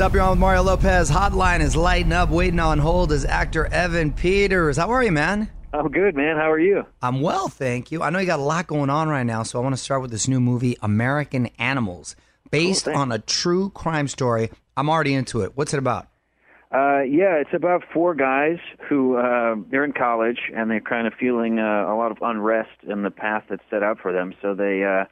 What's up, you're on with Mario Lopez. Hotline is lighting up. Waiting on hold is actor Evan Peters. How are you, man? I'm good, man. How are you? I'm well, thank you. I know you got a lot going on right now, so I want to start with this new movie, American Animals, based Cool, on a true crime story. I'm already into it. What's it about? Uh, yeah, it's about four guys who uh, they're in college and they're kind of feeling uh, a lot of unrest in the path that's set out for them. So they uh,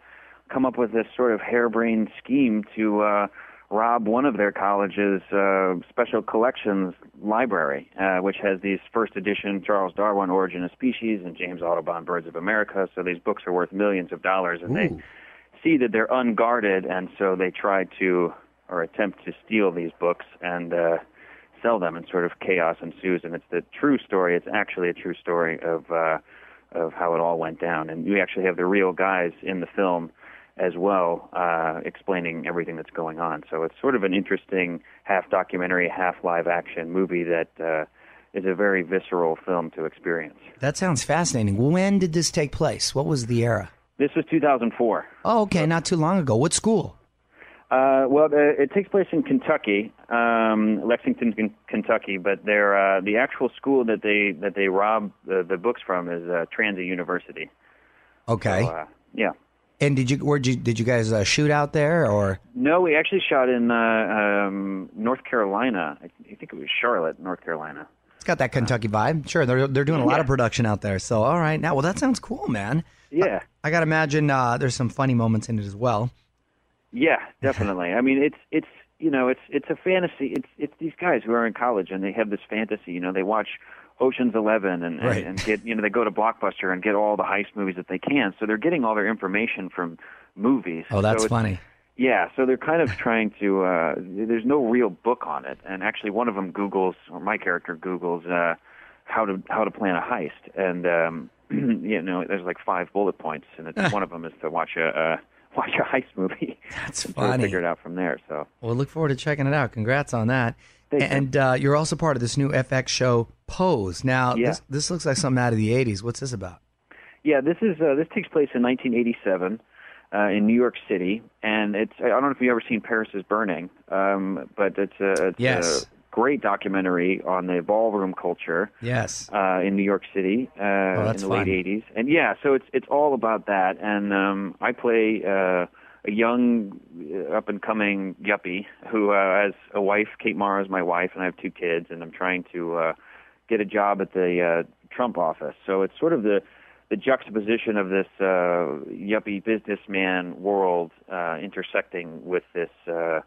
come up with this sort of harebrained scheme to uh, rob one of their college's uh, special collections library, uh, which has these first edition Charles Darwin Origin of Species and James Audubon Birds of America. So these books are worth millions of dollars, and they see that they're unguarded, and so they try to or attempt to steal these books and uh, sell them, and sort of chaos ensues. And it's the true story. It's actually a true story of uh, of how it all went down. And we actually have the real guys in the film as well, uh, explaining everything that's going on. So it's sort of an interesting half documentary, half live action movie that uh, is a very visceral film to experience. That sounds fascinating. When did this take place? What was the era? This was 2004. Oh, okay, not too long ago. What school? Uh, well, it takes place in Kentucky, um, Lexington, Ken- Kentucky. But they're, uh, the actual school that they that they rob the, the books from is uh, Transylvania University. Okay. So, uh, yeah. And did you where did you, did you guys uh, shoot out there or? No, we actually shot in uh, um, North Carolina. I, I think it was Charlotte, North Carolina. It's got that Kentucky vibe. Sure, they're they're doing a lot of production out there. So, all right, now, well, that sounds cool, man. Yeah, I got to imagine uh, there's some funny moments in it as well. yeah, definitely. I mean, it's it's you know, it's it's a fantasy. It's it's these guys who are in college and they have this fantasy. You know, they watch Ocean's Eleven and Right. and, and get you know they go to Blockbuster and get all the heist movies that they can. So they're getting all their information from movies. Oh, that's So funny. Yeah, so they're kind of trying to. Uh, there's no real book on it, and actually, one of them Google's, or my character Google's, uh, how to how to plan a heist, and um, you know, there's like five bullet points, and it's, one of them is to watch a uh, watch a heist movie. That's and sort of funny. figure it out from there. So Well, look forward to checking it out. Congrats on that. Thank you. and uh, you're also part of this new FX show, Pose. Now, Yeah. this, this looks like something out of the 80s. What's this about? yeah, this is uh, this takes place in 1987. Uh, in New York City, and it's I don't know if you've ever seen Paris is Burning, um, but it's a, it's Yes. a great documentary on the ballroom culture. Yes. uh, in New York City uh, in Oh, that's the fun. late '80s, and yeah, so it's it's all about that. And um, I play uh, a young, up and coming yuppie who uh, has a wife. Kate Mara is my wife, and I have two kids. And I'm trying to uh, get a job at the uh, Trump office. So it's sort of the the juxtaposition of this uh, yuppie businessman world uh, intersecting with this uh,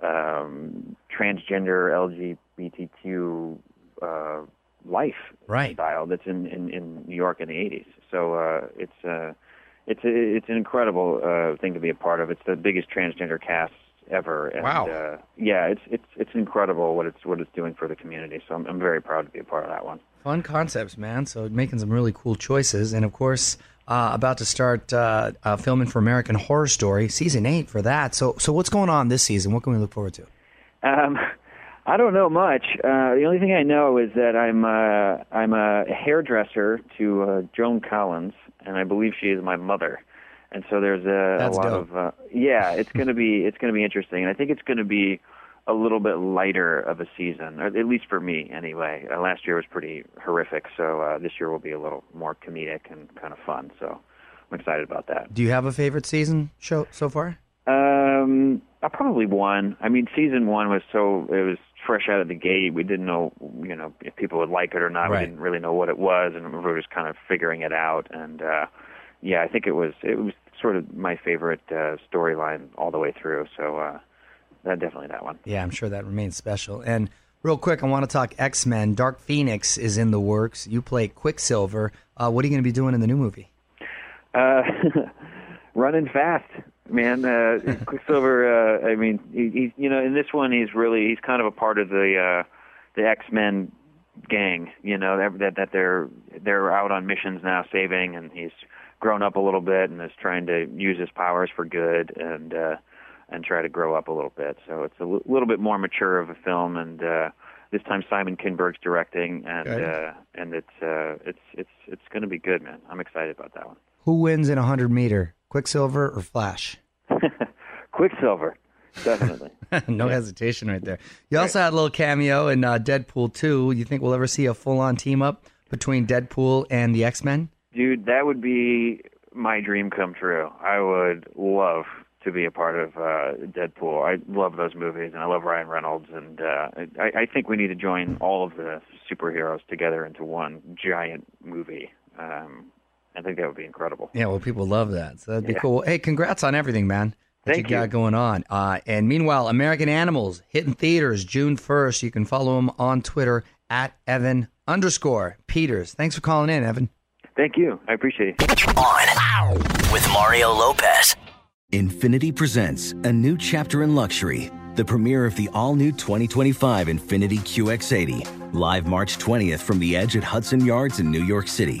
um, transgender LGBTQ uh, life Right. style that's in, in, in New York in the 80s. So uh, it's uh, it's a, it's an incredible uh, thing to be a part of. It's the biggest transgender cast ever. And, Wow. Uh, yeah, it's it's it's incredible what it's what it's doing for the community. So I'm, I'm very proud to be a part of that one. Fun concepts, man. So making some really cool choices, and of course, uh, about to start uh, uh, filming for American Horror Story season eight for that. So, so what's going on this season? What can we look forward to? Um, I don't know much. Uh, the only thing I know is that I'm uh, I'm a hairdresser to uh, Joan Collins, and I believe she is my mother. And so there's a, a lot dope. of uh, yeah. It's gonna be it's gonna be interesting, and I think it's gonna be a little bit lighter of a season, or at least for me anyway. Uh, last year was pretty horrific, so uh, this year will be a little more comedic and kind of fun. So I'm excited about that. Do you have a favorite season show so far? Um, I probably won. I mean, season one was so it was fresh out of the gate. We didn't know, you know, if people would like it or not. Right. We didn't really know what it was, and we were just kind of figuring it out. And uh, yeah, I think it was it was sort of my favorite uh, storyline all the way through. So uh, that definitely that one. Yeah, I'm sure that remains special. And real quick, I want to talk X Men. Dark Phoenix is in the works. You play Quicksilver. Uh, what are you going to be doing in the new movie? Uh, running fast, man. Uh, Quicksilver. Uh, I mean, he, he's you know in this one he's really he's kind of a part of the uh, the X Men gang. You know that, that they're they're out on missions now, saving, and he's grown up a little bit and is trying to use his powers for good and uh, and try to grow up a little bit. So it's a l- little bit more mature of a film and. uh this time Simon Kinberg's directing, and uh, and it's uh, it's it's it's going to be good, man. I'm excited about that one. Who wins in a 100 meter, Quicksilver or Flash? Quicksilver, definitely. no hesitation right there. You also had a little cameo in uh, Deadpool 2. You think we'll ever see a full on team up between Deadpool and the X Men? Dude, that would be my dream come true. I would love to be a part of uh, Deadpool. I love those movies, and I love Ryan Reynolds, and uh, I, I think we need to join all of the superheroes together into one giant movie. Um, I think that would be incredible. Yeah, well, people love that. So that'd be Yeah. cool. Hey, congrats on everything, man. That Thank you got you. going on. Uh, and meanwhile, American Animals hitting theaters June 1st. You can follow him on Twitter at Evan underscore Peters. Thanks for calling in, Evan. Thank you. I appreciate it. On with Mario Lopez. Infiniti presents a new chapter in luxury, the premiere of the all new 2025 Infiniti QX80, live March 20th from the edge at Hudson Yards in New York City,